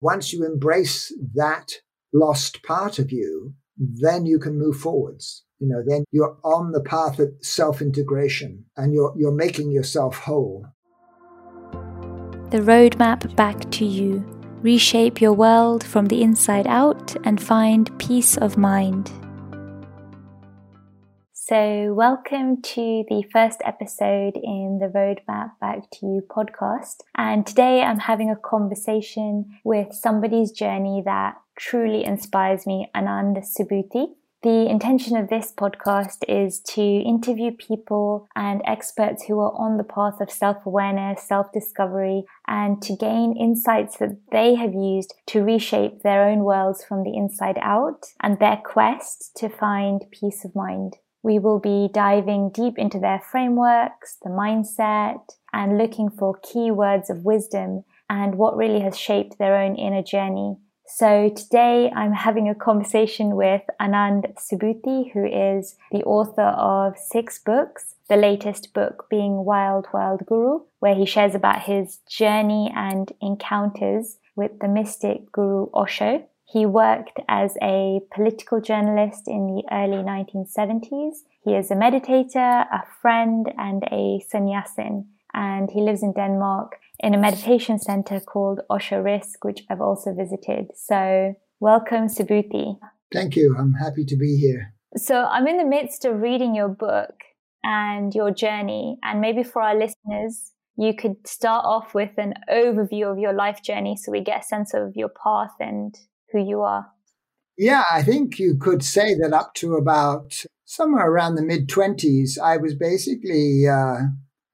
once you embrace that lost part of you, then you can move forwards. You know, then you're on the path of self integration and you're, you're making yourself whole. The roadmap back to you. Reshape your world from the inside out and find peace of mind. So, welcome to the first episode in the Roadmap Back to You podcast. And today I'm having a conversation with somebody's journey that truly inspires me, Anand Subhuti. The intention of this podcast is to interview people and experts who are on the path of self awareness, self discovery, and to gain insights that they have used to reshape their own worlds from the inside out and their quest to find peace of mind. We will be diving deep into their frameworks, the mindset, and looking for key words of wisdom and what really has shaped their own inner journey. So today I'm having a conversation with Anand Subhuti, who is the author of six books, the latest book being Wild Wild Guru, where he shares about his journey and encounters with the mystic Guru Osho. He worked as a political journalist in the early 1970s. He is a meditator, a friend, and a sannyasin. And he lives in Denmark in a meditation center called Osho Risk, which I've also visited. So, welcome, Subhuti. Thank you. I'm happy to be here. So, I'm in the midst of reading your book and your journey. And maybe for our listeners, you could start off with an overview of your life journey so we get a sense of your path and who you are? Yeah, I think you could say that up to about somewhere around the mid 20s, I was basically uh,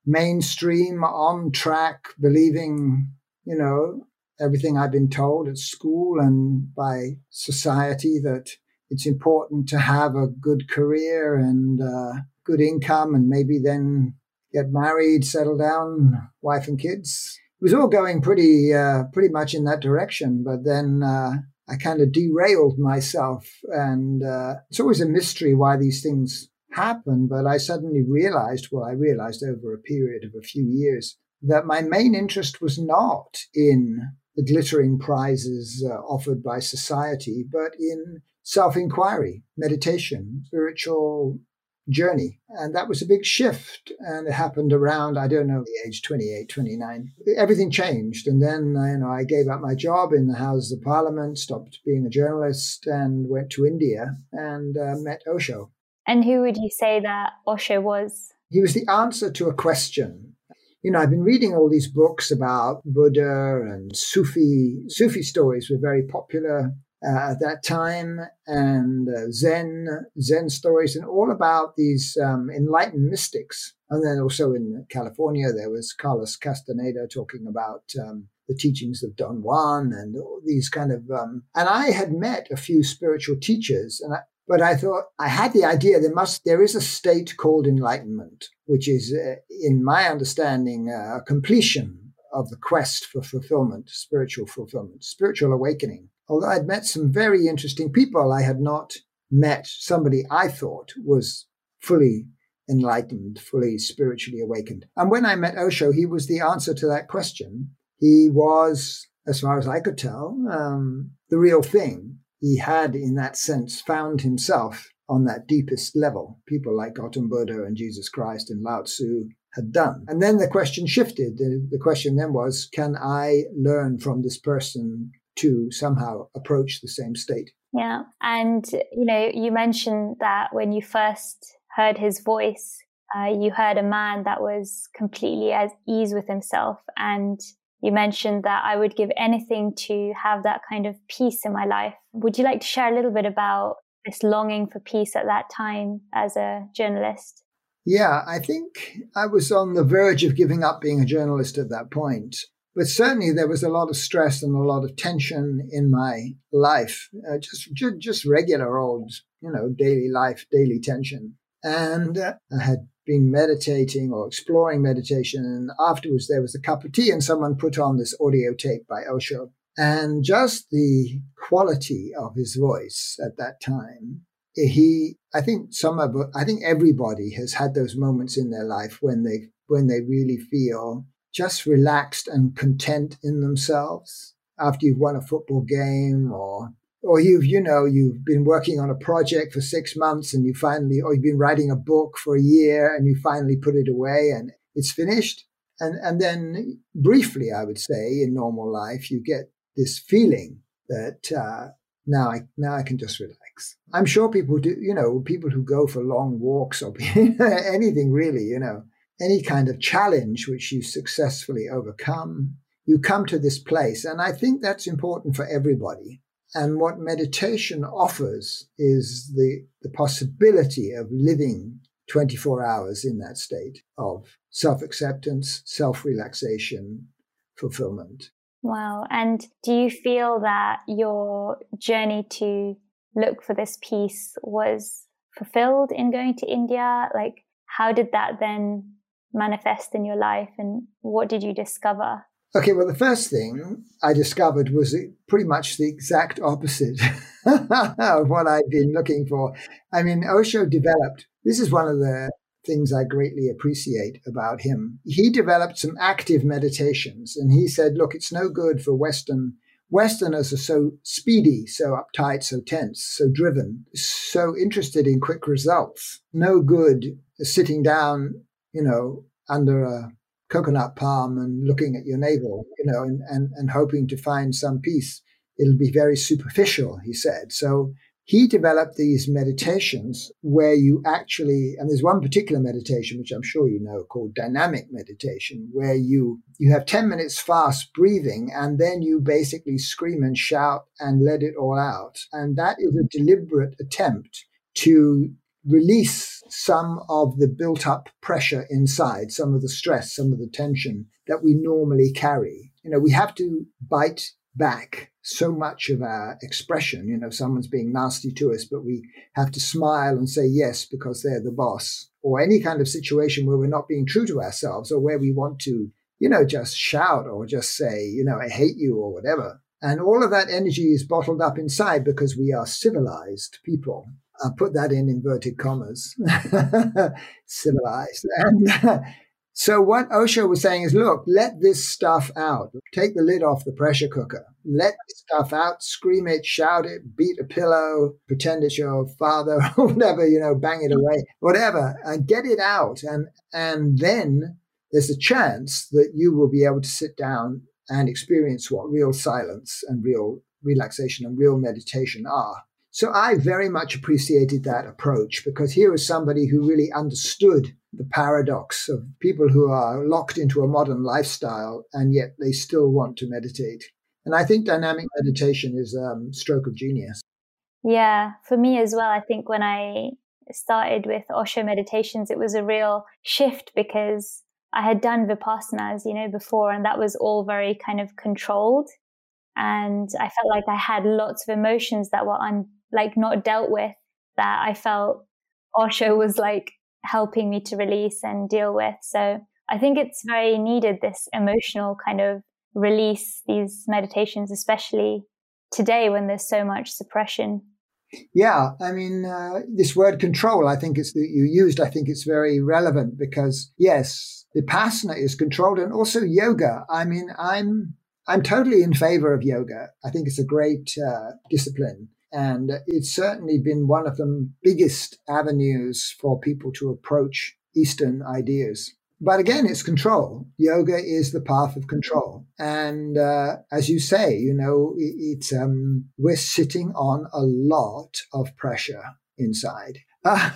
mainstream, on track, believing, you know, everything I've been told at school and by society that it's important to have a good career and uh, good income and maybe then get married, settle down, wife and kids. It was all going pretty, uh, pretty much in that direction. But then uh, I kind of derailed myself. And uh, it's always a mystery why these things happen. But I suddenly realized, well, I realized over a period of a few years, that my main interest was not in the glittering prizes uh, offered by society, but in self inquiry, meditation, spiritual journey. And that was a big shift. And it happened around, I don't know, the age 28, 29. Everything changed. And then, you know, I gave up my job in the Houses of Parliament, stopped being a journalist, and went to India and uh, met Osho. And who would you say that Osho was? He was the answer to a question. You know, I've been reading all these books about Buddha and Sufi. Sufi stories were very popular uh, at that time, and uh, Zen, Zen stories, and all about these um, enlightened mystics. And then also in California, there was Carlos Castaneda talking about um, the teachings of Don Juan and all these kind of. Um, and I had met a few spiritual teachers, and I, but I thought I had the idea there must there is a state called enlightenment, which is, uh, in my understanding, uh, a completion of the quest for fulfillment, spiritual fulfillment, spiritual awakening although I'd met some very interesting people, I had not met somebody I thought was fully enlightened, fully spiritually awakened. And when I met Osho, he was the answer to that question. He was, as far as I could tell, um, the real thing. He had, in that sense, found himself on that deepest level. People like Gautam Buddha and Jesus Christ and Lao Tzu had done. And then the question shifted. The, the question then was, can I learn from this person to somehow approach the same state. Yeah. And, you know, you mentioned that when you first heard his voice, uh, you heard a man that was completely at ease with himself. And you mentioned that I would give anything to have that kind of peace in my life. Would you like to share a little bit about this longing for peace at that time as a journalist? Yeah, I think I was on the verge of giving up being a journalist at that point. But certainly there was a lot of stress and a lot of tension in my life, uh, just, just, just regular old, you know, daily life, daily tension. And uh, I had been meditating or exploring meditation. And afterwards, there was a cup of tea, and someone put on this audio tape by Osho. And just the quality of his voice at that time, he, I think some of, I think everybody has had those moments in their life when they, when they really feel just relaxed and content in themselves. after you've won a football game or or you've you know you've been working on a project for six months and you finally or you've been writing a book for a year and you finally put it away and it's finished and and then briefly i would say in normal life you get this feeling that uh, now i now i can just relax i'm sure people do you know people who go for long walks or anything really you know any kind of challenge which you successfully overcome you come to this place and i think that's important for everybody and what meditation offers is the, the possibility of living 24 hours in that state of self acceptance, self relaxation, fulfillment. Wow. And do you feel that your journey to look for this peace was fulfilled in going to India? Like, how did that then manifest in your life and what did you discover? Okay, well, the first thing I discovered was pretty much the exact opposite of what I'd been looking for. I mean, Osho developed, this is one of the things I greatly appreciate about him. He developed some active meditations and he said, look, it's no good for Western. Westerners are so speedy, so uptight, so tense, so driven, so interested in quick results. No good sitting down, you know, under a coconut palm and looking at your navel, you know, and, and, and hoping to find some peace. It'll be very superficial, he said. So he developed these meditations where you actually, and there's one particular meditation, which I'm sure you know, called dynamic meditation, where you, you have 10 minutes fast breathing and then you basically scream and shout and let it all out. And that is a deliberate attempt to release some of the built up pressure inside, some of the stress, some of the tension that we normally carry. You know, we have to bite back so much of our expression. You know, someone's being nasty to us, but we have to smile and say yes because they're the boss. Or any kind of situation where we're not being true to ourselves or where we want to, you know, just shout or just say, you know, I hate you or whatever. And all of that energy is bottled up inside because we are civilized people. I put that in inverted commas, civilized. And so what Osho was saying is, look, let this stuff out. Take the lid off the pressure cooker. Let this stuff out. Scream it, shout it, beat a pillow, pretend it's your father or whatever, you know, bang it away, whatever, and get it out. And, and then there's a chance that you will be able to sit down and experience what real silence and real relaxation and real meditation are. So I very much appreciated that approach because here was somebody who really understood the paradox of people who are locked into a modern lifestyle and yet they still want to meditate. And I think dynamic meditation is a um, stroke of genius. Yeah, for me as well. I think when I started with Osho meditations, it was a real shift because I had done vipassanas, you know, before, and that was all very kind of controlled. And I felt like I had lots of emotions that were un- like not dealt with that I felt Osho was like helping me to release and deal with. So I think it's very needed this emotional kind of release, these meditations, especially today when there's so much suppression. Yeah, I mean, uh, this word control, I think it's that you used, I think it's very relevant because yes, vipassana is controlled and also yoga. I mean, I'm, I'm totally in favor of yoga. I think it's a great uh, discipline. And it's certainly been one of the biggest avenues for people to approach Eastern ideas. But again, it's control. Yoga is the path of control. And uh, as you say, you know, it, it's um, we're sitting on a lot of pressure inside.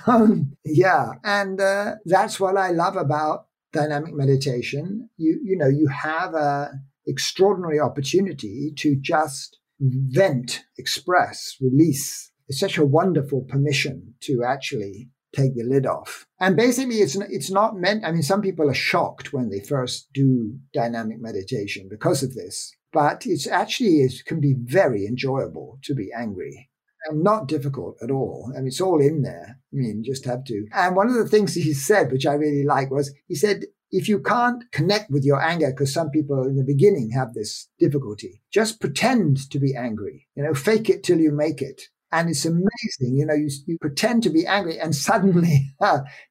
Um, yeah, and uh, that's what I love about dynamic meditation. You you know, you have a extraordinary opportunity to just vent, express, release. It's such a wonderful permission to actually take the lid off. And basically, it's it's not meant. I mean, some people are shocked when they first do dynamic meditation because of this, but it's actually it can be very enjoyable to be angry and not difficult at all. I mean, it's all in there. I mean, just have to. And one of the things he said, which I really like, was he said if you can't connect with your anger, because some people in the beginning have this difficulty, just pretend to be angry. You know, fake it till you make it. And it's amazing, you know, you, you pretend to be angry and suddenly,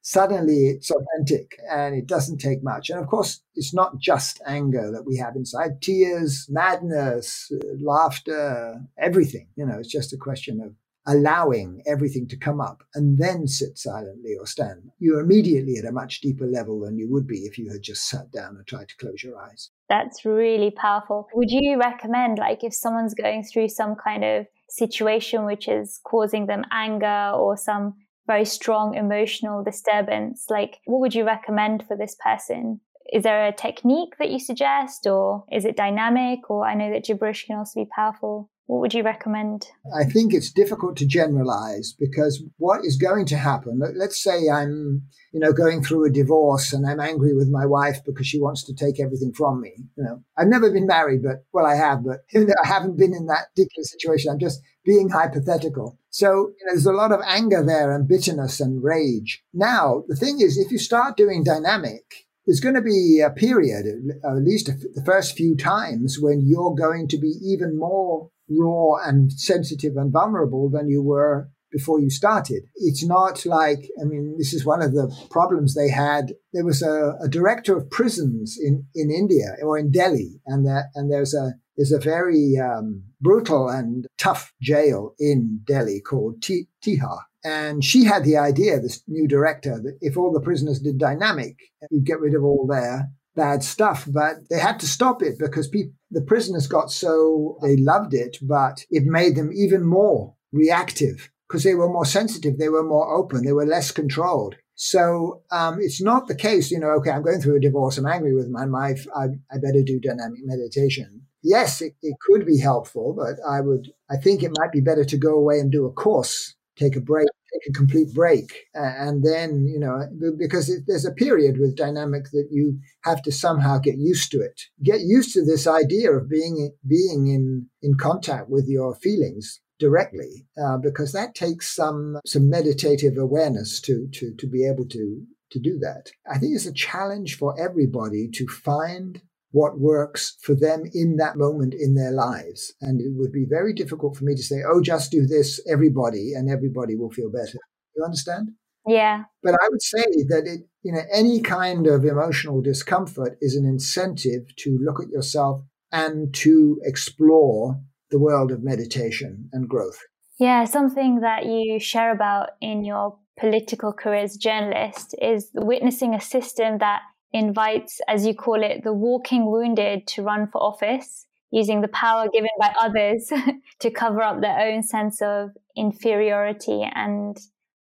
suddenly it's authentic and it doesn't take much. And of course, it's not just anger that we have inside, tears, madness, laughter, everything, you know, it's just a question of allowing everything to come up and then sit silently or stand, you're immediately at a much deeper level than you would be if you had just sat down and tried to close your eyes. That's really powerful. Would you recommend, like, if someone's going through some kind of situation which is causing them anger or some very strong emotional disturbance, like, what would you recommend for this person? Is there a technique that you suggest, or is it dynamic? Or I know that gibberish can also be powerful. What would you recommend? I think it's difficult to generalize because what is going to happen? Let's say I'm, you know, going through a divorce and I'm angry with my wife because she wants to take everything from me. You know, I've never been married, but well, I have, but I haven't been in that particular situation. I'm just being hypothetical. So you know, there's a lot of anger there and bitterness and rage. Now, the thing is, if you start doing dynamic, there's going to be a period, at least the first few times, when you're going to be even more raw and sensitive and vulnerable than you were before you started. It's not like, I mean, this is one of the problems they had. There was a, a director of prisons in, in India or in Delhi, and and there's a, there's a very um, brutal and tough jail in Delhi called T- Tihar. And she had the idea, this new director, that if all the prisoners did dynamic, you'd get rid of all their bad stuff. But they had to stop it because people, the prisoners got so they loved it, but it made them even more reactive because they were more sensitive, they were more open, they were less controlled. So um, it's not the case, you know, okay, I'm going through a divorce, I'm angry with my wife, I, I better do dynamic meditation. Yes, it, it could be helpful, but I would, I think it might be better to go away and do a course, take a break, take a complete break, and then, you know, because it, there's a period with dynamic that you have to somehow get used to it, get used to this idea of being being in in contact with your feelings directly, uh, because that takes some some meditative awareness to to to be able to to do that. I think it's a challenge for everybody to find what works for them in that moment in their lives. And it would be very difficult for me to say, oh, just do this, everybody, and everybody will feel better. You understand? Yeah. But I would say that it, you know, any kind of emotional discomfort is an incentive to look at yourself and to explore the world of meditation and growth. Yeah, something that you share about in your political career as journalist is witnessing a system that invites, as you call it, the walking wounded to run for office, using the power given by others to cover up their own sense of inferiority. And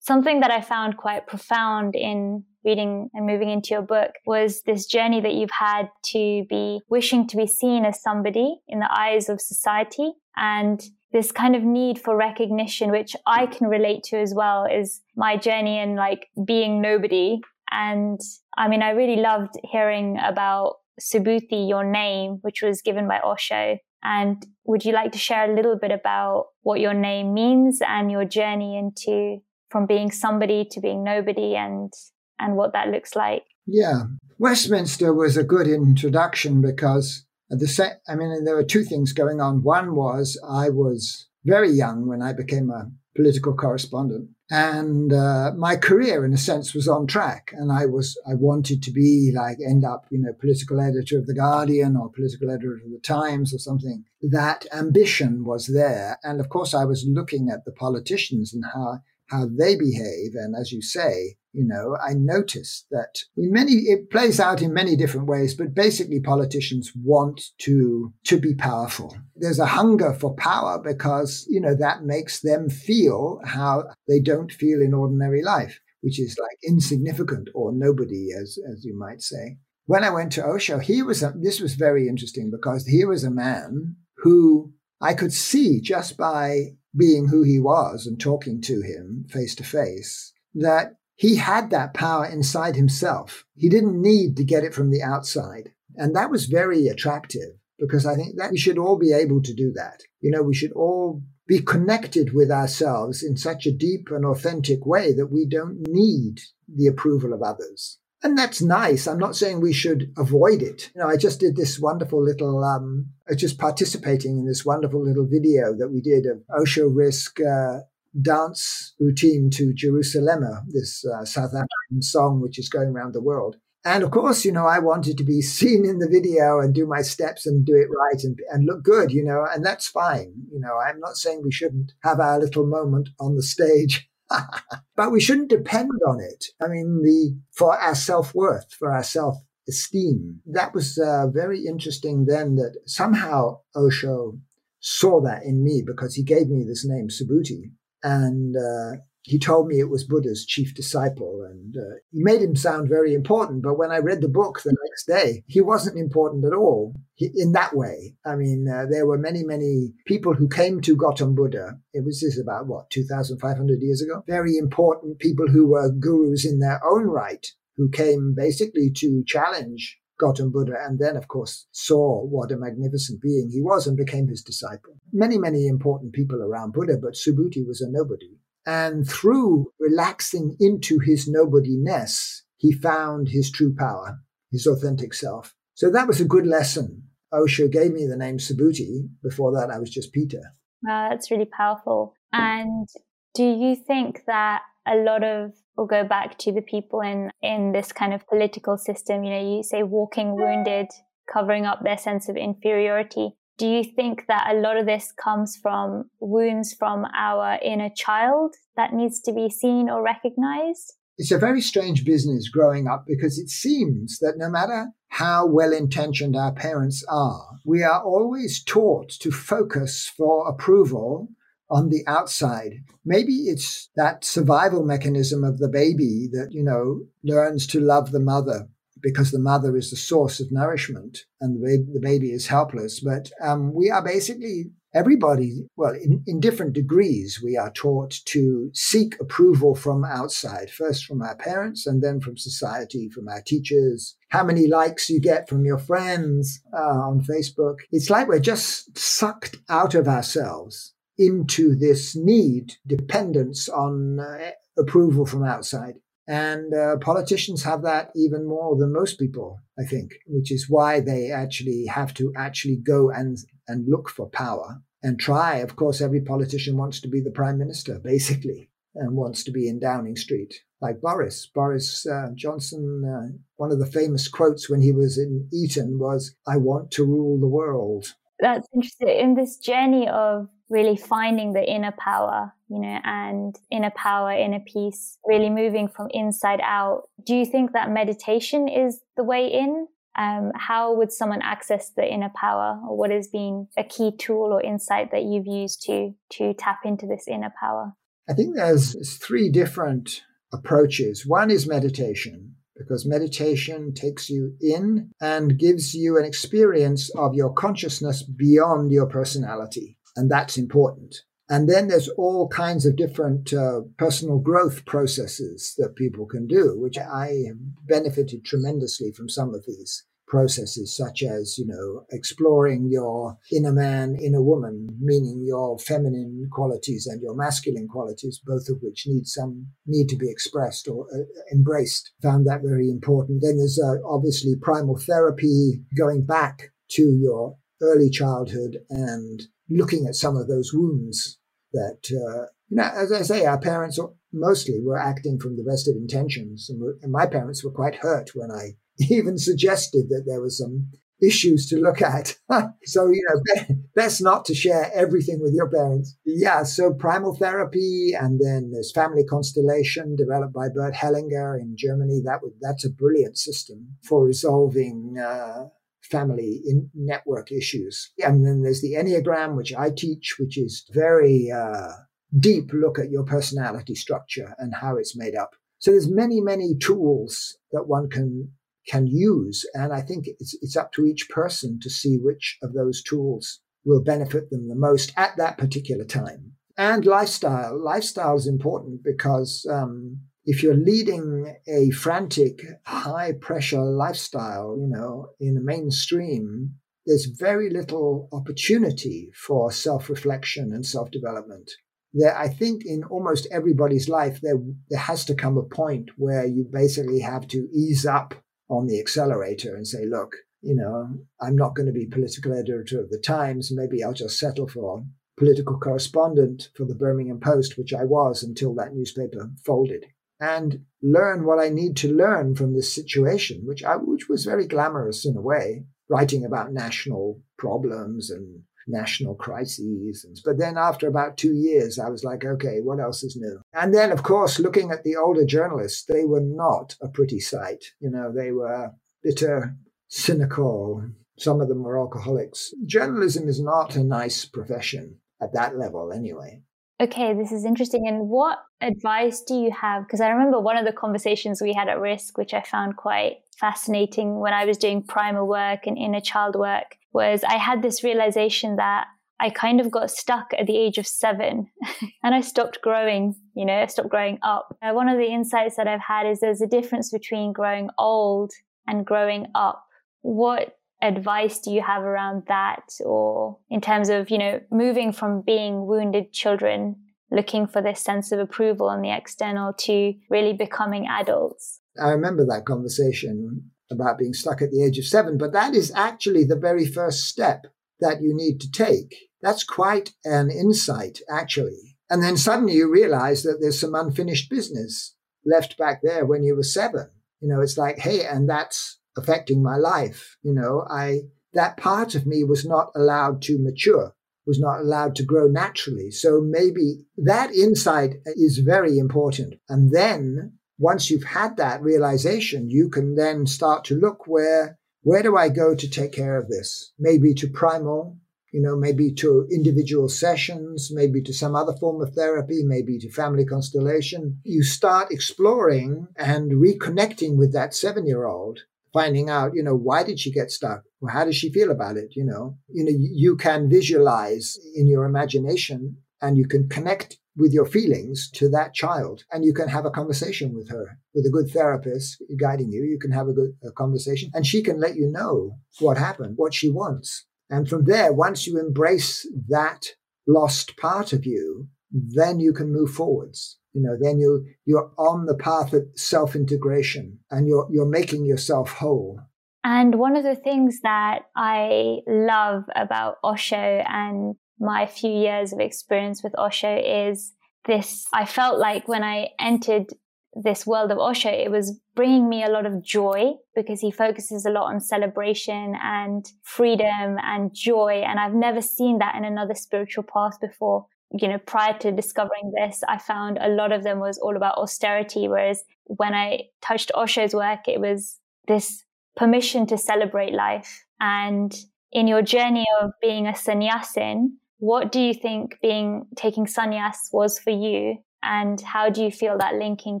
something that I found quite profound in reading and moving into your book was this journey that you've had to be wishing to be seen as somebody in the eyes of society and this kind of need for recognition, which I can relate to as well, is my journey in like being nobody and I mean, I really loved hearing about Subhuti, your name, which was given by Osho. And would you like to share a little bit about what your name means and your journey into from being somebody to being nobody and and what that looks like? Yeah, Westminster was a good introduction because the I mean, there were two things going on. One was I was very young when I became a political correspondent, and uh, my career in a sense was on track. And i was i wanted to be like end up you know political editor of the guardian or political editor of the times or something. That ambition was there. And of course i was looking at the politicians and how how they behave. And as you say you know, I noticed that in many, it plays out in many different ways, but basically politicians want to, to be powerful. There's a hunger for power because, you know, that makes them feel how they don't feel in ordinary life, which is like insignificant or nobody, as, as you might say. When I went to Osho, he was, a, this was very interesting because he was a man who I could see just by being who he was and talking to him face to face that he had that power inside himself. He didn't need to get it from the outside. And that was very attractive because I think that we should all be able to do that. You know, we should all be connected with ourselves in such a deep and authentic way that we don't need the approval of others. And that's nice. I'm not saying we should avoid it. You know, I just did this wonderful little, um, just participating in this wonderful little video that we did of Osho Risk uh, dance routine to Jerusalema, this uh, South African song which is going around the world. And of course, you know, I wanted to be seen in the video and do my steps and do it right and, and look good, you know, and that's fine. You know, I'm not saying we shouldn't have our little moment on the stage, but we shouldn't depend on it. I mean, the, for our self worth, for our self esteem. That was uh, very interesting then that somehow Osho saw that in me because he gave me this name, Subhuti. And uh, he told me it was Buddha's chief disciple, and uh, he made him sound very important. But when I read the book the next day, he wasn't important at all in that way. I mean, uh, there were many, many people who came to Gautam Buddha. It was this about what, 2,500 years ago? Very important people who were gurus in their own right, who came basically to challenge Gautam Buddha, and then, of course, saw what a magnificent being he was and became his disciple. Many, many important people around Buddha, but Subhuti was a nobody. And through relaxing into his nobodiness, he found his true power, his authentic self. So that was a good lesson. Osho gave me the name Subhuti. Before that, I was just Peter. Wow, that's really powerful. And do you think that a lot of will go back to the people in in this kind of political system you know you say walking wounded covering up their sense of inferiority do you think that a lot of this comes from wounds from our inner child that needs to be seen or recognized? It's a very strange business growing up because it seems that no matter how well intentioned our parents are, we are always taught to focus for approval on the outside. Maybe it's that survival mechanism of the baby that, you know, learns to love the mother because the mother is the source of nourishment and the baby, is helpless. But um, we are basically everybody, well, in, in different degrees, we are taught to seek approval from outside, first from our parents and then from society, from our teachers, how many likes you get from your friends uh, on Facebook. It's like we're just sucked out of ourselves into this need, dependence on uh, approval from outside. And uh, politicians have that even more than most people, I think, which is why they actually have to actually go and, and look for power and try. Of course, every politician wants to be the prime minister, basically, and wants to be in Downing Street, like Boris. Boris uh, Johnson, uh, one of the famous quotes when he was in Eton was, I want to rule the world. That's interesting. In this journey of really finding the inner power, you know, and inner power, inner peace, really moving from inside out. Do you think that meditation is the way in? Um, how would someone access the inner power or what has been a key tool or insight that you've used to to tap into this inner power i think there's three different approaches one is meditation because meditation takes you in and gives you an experience of your consciousness beyond your personality and that's important. And then there's all kinds of different uh, personal growth processes that people can do, which I have benefited tremendously from some of these processes, such as, you know, exploring your inner man, inner woman, meaning your feminine qualities and your masculine qualities, both of which need some, need to be expressed or uh, embraced. Found that very important. Then there's uh, obviously primal therapy, going back to your early childhood and looking at some of those wounds that, uh, you know, as I say, our parents mostly were acting from the best of intentions. And, and my parents were quite hurt when I even suggested that there was some issues to look at. so, you know, best not to share everything with your parents. Yeah. So primal therapy and then there's family constellation developed by Bert Hellinger in Germany. That would, that's a brilliant system for resolving, uh, family in network issues. And then there's the Enneagram, which I teach, which is very uh, deep look at your personality structure and how it's made up. So there's many, many tools that one can can use, and I think it's it's up to each person to see which of those tools will benefit them the most at that particular time. And lifestyle, lifestyle is important because um, if you're leading a frantic, high pressure lifestyle, you know, in the mainstream, there's very little opportunity for self reflection and self development. there, I think in almost everybody's life, there, there has to come a point where you basically have to ease up on the accelerator and say, look, you know, I'm not going to be political editor of the Times. Maybe I'll just settle for political correspondent for the Birmingham Post, which I was until that newspaper folded, and learn what I need to learn from this situation, which I, which was very glamorous in a way, writing about national problems and national crises. But then after about two years, I was like, okay, what else is new? And then, of course, looking at the older journalists, they were not a pretty sight. You know, they were bitter, cynical. Some of them were alcoholics. Journalism is not a nice profession at that level, anyway. Okay, this is interesting. And what advice do you have? Because I remember one of the conversations we had at Risk, which I found quite fascinating when I was doing primal work and inner child work, was I had this realization that I kind of got stuck at the age of seven and I stopped growing, you know, I stopped growing up. Uh, one of the insights that I've had is there's a difference between growing old and growing up. What advice do you have around that or in terms of, you know, moving from being wounded children looking for this sense of approval on the external to really becoming adults? I remember that conversation about being stuck at the age of seven, but that is actually the very first step that you need to take. That's quite an insight, actually. And then suddenly you realize that there's some unfinished business left back there when you were seven. You know, it's like, hey, and that's affecting my life. You know, I, that part of me was not allowed to mature, was not allowed to grow naturally. So maybe that insight is very important. And then once you've had that realization, you can then start to look where, where do I go to take care of this? Maybe to primal, you know, maybe to individual sessions, maybe to some other form of therapy, maybe to family constellation. You start exploring and reconnecting with that seven year old, finding out, you know, why did she get stuck? Well, how does she feel about it? You know, you know, you can visualize in your imagination and you can connect with your feelings to that child and you can have a conversation with her with a good therapist guiding you you can have a good a conversation and she can let you know what happened what she wants and from there once you embrace that lost part of you then you can move forwards you know then you you're on the path of self-integration and you're you're making yourself whole and one of the things that I love about Osho and my few years of experience with Osho is this. I felt like when I entered this world of Osho, it was bringing me a lot of joy because he focuses a lot on celebration and freedom and joy. And I've never seen that in another spiritual path before. You know, prior to discovering this, I found a lot of them was all about austerity. Whereas when I touched Osho's work, it was this permission to celebrate life. And in your journey of being a sannyasin, what do you think being taking sannyas was for you, and how do you feel that linking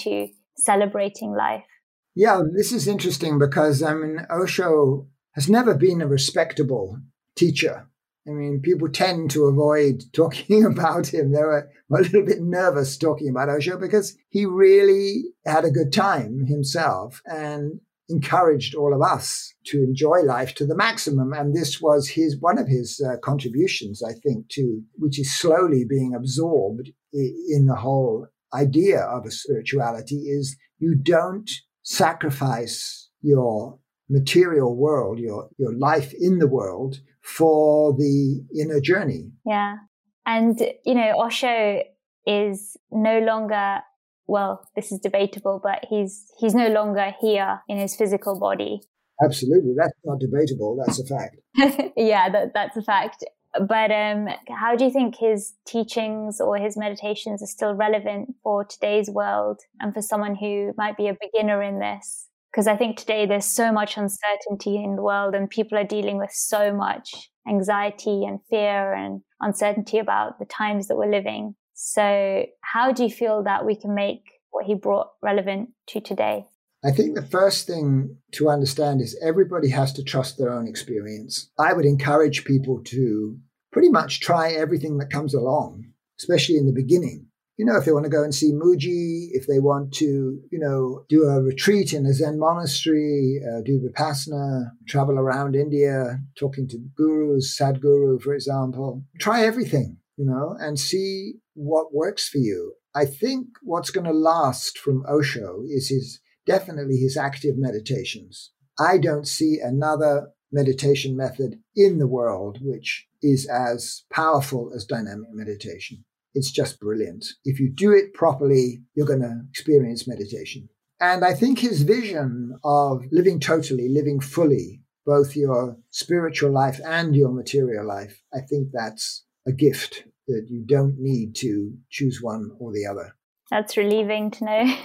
to celebrating life? Yeah, this is interesting because I mean Osho has never been a respectable teacher. I mean, people tend to avoid talking about him. They were a little bit nervous talking about Osho because he really had a good time himself. And encouraged all of us to enjoy life to the maximum. And this was his one of his uh, contributions, I think, to which is slowly being absorbed in the whole idea of a spirituality is you don't sacrifice your material world, your your life in the world for the inner journey. Yeah. And you know, Osho is no longer well, this is debatable, but he's he's no longer here in his physical body. Absolutely, that's not debatable. That's a fact. yeah, that, that's a fact. But um, how do you think his teachings or his meditations are still relevant for today's world and for someone who might be a beginner in this? Because I think today there's so much uncertainty in the world and people are dealing with so much anxiety and fear and uncertainty about the times that we're living. So, how do you feel that we can make what he brought relevant to today? I think the first thing to understand is everybody has to trust their own experience. I would encourage people to pretty much try everything that comes along, especially in the beginning. You know, if they want to go and see Mooji, if they want to, you know, do a retreat in a Zen monastery, uh, do Vipassana, travel around India, talking to gurus, Sadhguru, for example, try everything you know, and see what works for you. I think what's going to last from Osho is his definitely his active meditations. I don't see another meditation method in the world which is as powerful as dynamic meditation. It's just brilliant. If you do it properly, you're going to experience meditation. And I think his vision of living totally, living fully, both your spiritual life and your material life, I think that's a gift that you don't need to choose one or the other. That's relieving to know.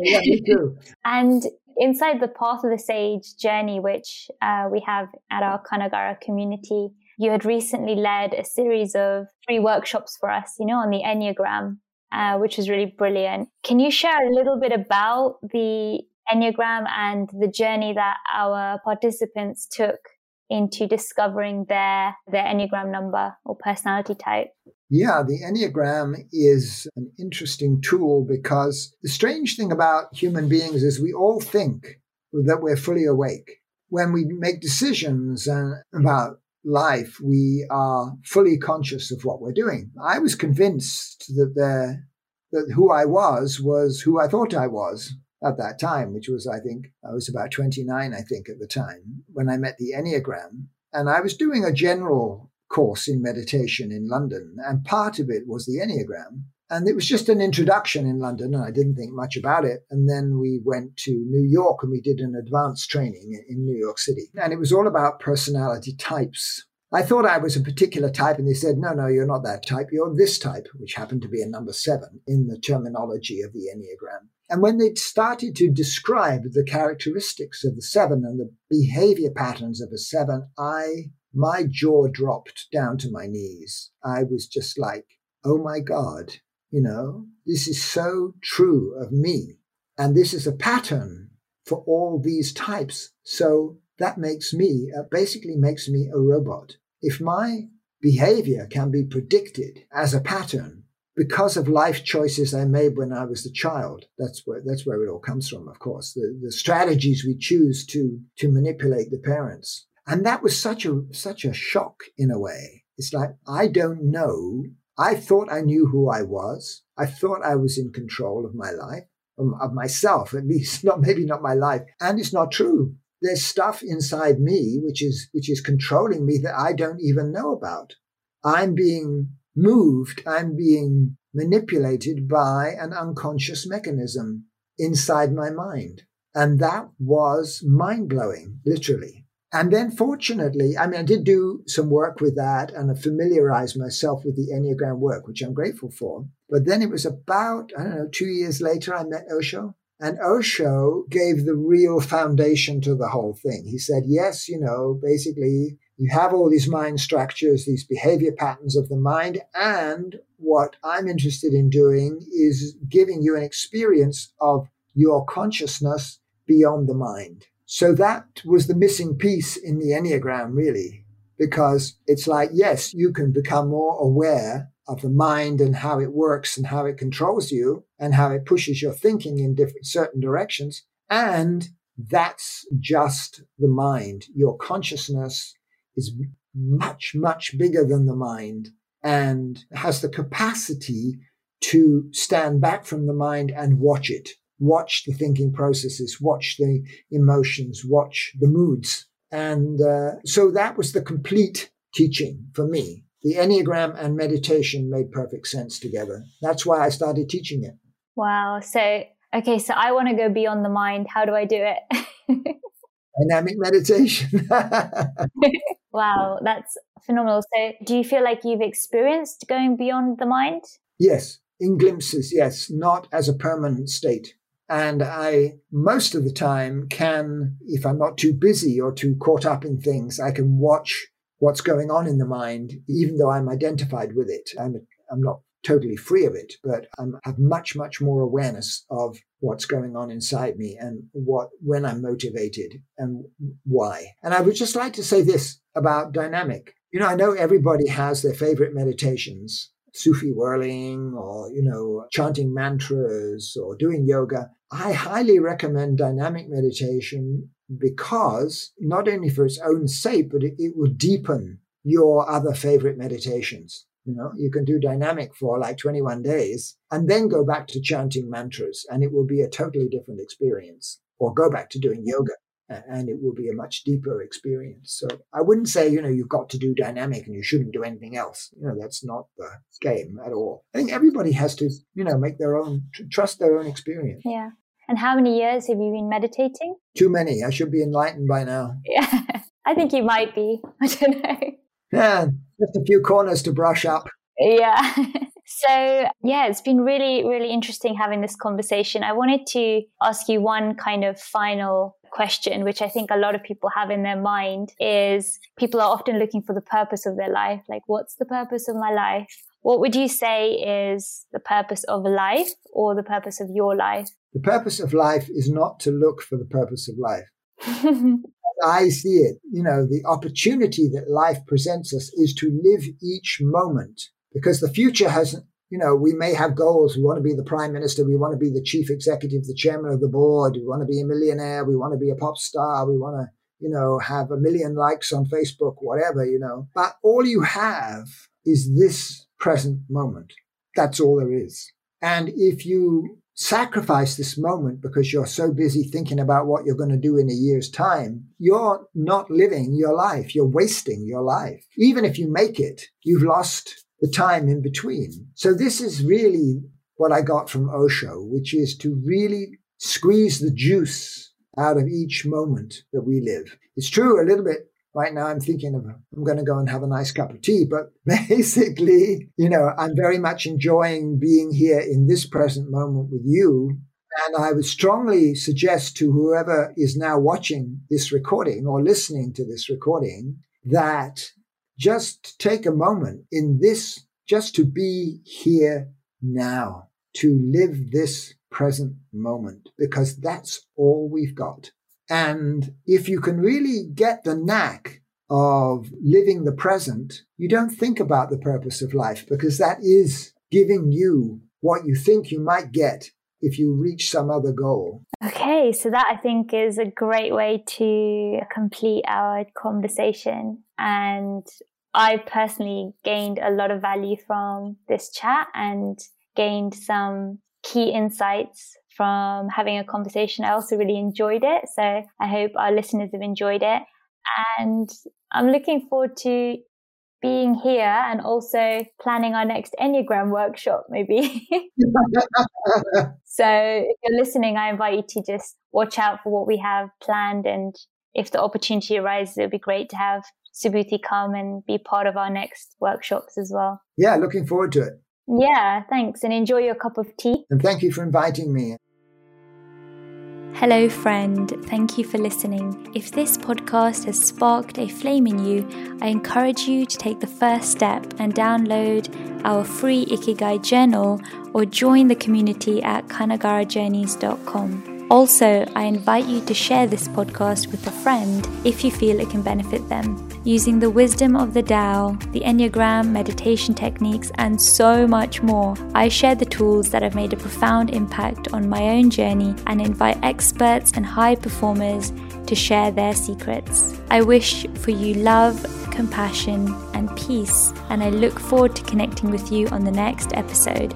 yeah, me too. And inside the Path of the Sage journey, which uh, we have at our Kanagara community, you had recently led a series of three workshops for us, you know, on the Enneagram, uh, which was really brilliant. Can you share a little bit about the Enneagram and the journey that our participants took into discovering their their Enneagram number or personality type? Yeah, the Enneagram is an interesting tool because the strange thing about human beings is we all think that we're fully awake. When we make decisions uh, about life, we are fully conscious of what we're doing. I was convinced that the, that who I was was who I thought I was at that time, which was, I think, I was about 29, I think, at the time when I met the Enneagram. And I was doing a general course in meditation in London, and part of it was the Enneagram. And it was just an introduction in London, and I didn't think much about it. And then we went to New York and we did an advanced training in New York City. And it was all about personality types. I thought I was a particular type, and they said, no, no, you're not that type. You're this type, which happened to be a number seven in the terminology of the Enneagram. And when they started to describe the characteristics of the seven and the behavior patterns of a seven, I my jaw dropped down to my knees. I was just like, oh my God, you know, this is so true of me. And this is a pattern for all these types. So that makes me, uh, basically makes me a robot. If my behavior can be predicted as a pattern because of life choices I made when I was a child, that's where, that's where it all comes from, of course. The, the strategies we choose to, to manipulate the parents. And that was such a, such a shock in a way. It's like, I don't know. I thought I knew who I was. I thought I was in control of my life, um, of myself, at least, not maybe not my life. And it's not true. There's stuff inside me which is, which is controlling me that I don't even know about. I'm being moved. I'm being manipulated by an unconscious mechanism inside my mind. And that was mind blowing, literally. And then, fortunately, I mean, I did do some work with that and I familiarized myself with the Enneagram work, which I'm grateful for. But then it was about, I don't know, two years later, I met Osho. And Osho gave the real foundation to the whole thing. He said, yes, you know, basically, you have all these mind structures, these behavior patterns of the mind. And what I'm interested in doing is giving you an experience of your consciousness beyond the mind. So that was the missing piece in the Enneagram, really, because it's like, yes, you can become more aware of the mind and how it works and how it controls you and how it pushes your thinking in different certain directions. And that's just the mind. Your consciousness is much, much bigger than the mind and has the capacity to stand back from the mind and watch it watch the thinking processes, watch the emotions, watch the moods. And uh, so that was the complete teaching for me. The Enneagram and meditation made perfect sense together. That's why I started teaching it. Wow. So, okay, so I want to go beyond the mind. How do I do it? Dynamic meditation. wow, that's phenomenal. So, do you feel like you've experienced going beyond the mind? Yes, in glimpses, yes, not as a permanent state. And I, most of the time, can, if I'm not too busy or too caught up in things, I can watch what's going on in the mind, even though I'm identified with it. I'm, I'm not totally free of it, but I have much, much more awareness of what's going on inside me and what, when I'm motivated and why. And I would just like to say this about dynamic. You know, I know everybody has their favorite meditations Sufi whirling or, you know, chanting mantras or doing yoga. I highly recommend dynamic meditation because not only for its own sake, but it, it will deepen your other favorite meditations. You know, you can do dynamic for like 21 days and then go back to chanting mantras and it will be a totally different experience or go back to doing yoga and it will be a much deeper experience. So I wouldn't say, you know, you've got to do dynamic and you shouldn't do anything else. You know, that's not the game at all. I think everybody has to, you know, make their own, trust their own experience. Yeah. And how many years have you been meditating? Too many. I should be enlightened by now. Yeah. I think you might be. I don't know. Yeah. Just a few corners to brush up. Yeah. So, yeah, it's been really, really interesting having this conversation. I wanted to ask you one kind of final question, which I think a lot of people have in their mind is people are often looking for the purpose of their life. Like, what's the purpose of my life? What would you say is the purpose of life or the purpose of your life? The purpose of life is not to look for the purpose of life. I see it, you know, the opportunity that life presents us is to live each moment because the future hasn't, you know, we may have goals. We want to be the prime minister. We want to be the chief executive, the chairman of the board. We want to be a millionaire. We want to be a pop star. We want to, you know, have a million likes on Facebook, whatever, you know. But all you have is this present moment. That's all there is. And if you sacrifice this moment because you're so busy thinking about what you're going to do in a year's time, you're not living your life. You're wasting your life. Even if you make it, you've lost the time in between. So this is really what I got from Osho, which is to really squeeze the juice out of each moment that we live. It's true a little bit right now I'm thinking of I'm going to go and have a nice cup of tea, but basically, you know, I'm very much enjoying being here in this present moment with you. And I would strongly suggest to whoever is now watching this recording or listening to this recording that just take a moment in this, just to be here now, to live this present moment, because that's all we've got. And if you can really get the knack of living the present, you don't think about the purpose of life because that is giving you what you think you might get if you reach some other goal. Okay, so that I think is a great way to complete our conversation. And I personally gained a lot of value from this chat and gained some key insights from having a conversation. I also really enjoyed it. So I hope our listeners have enjoyed it. And I'm looking forward to being here and also planning our next Enneagram workshop, maybe. so if you're listening, I invite you to just watch out for what we have planned. And if the opportunity arises, it would be great to have Subhuti come and be part of our next workshops as well. Yeah, looking forward to it. Yeah, thanks. And enjoy your cup of tea. And thank you for inviting me. Hello, friend. Thank you for listening. If this podcast has sparked a flame in you, I encourage you to take the first step and download our free Ikigai journal or join the community at kanagarajourneys.com. Also, I invite you to share this podcast with a friend if you feel it can benefit them. Using the wisdom of the Tao, the Enneagram, meditation techniques, and so much more, I share the tools that have made a profound impact on my own journey and invite experts and high performers to share their secrets. I wish for you love, compassion, and peace, and I look forward to connecting with you on the next episode.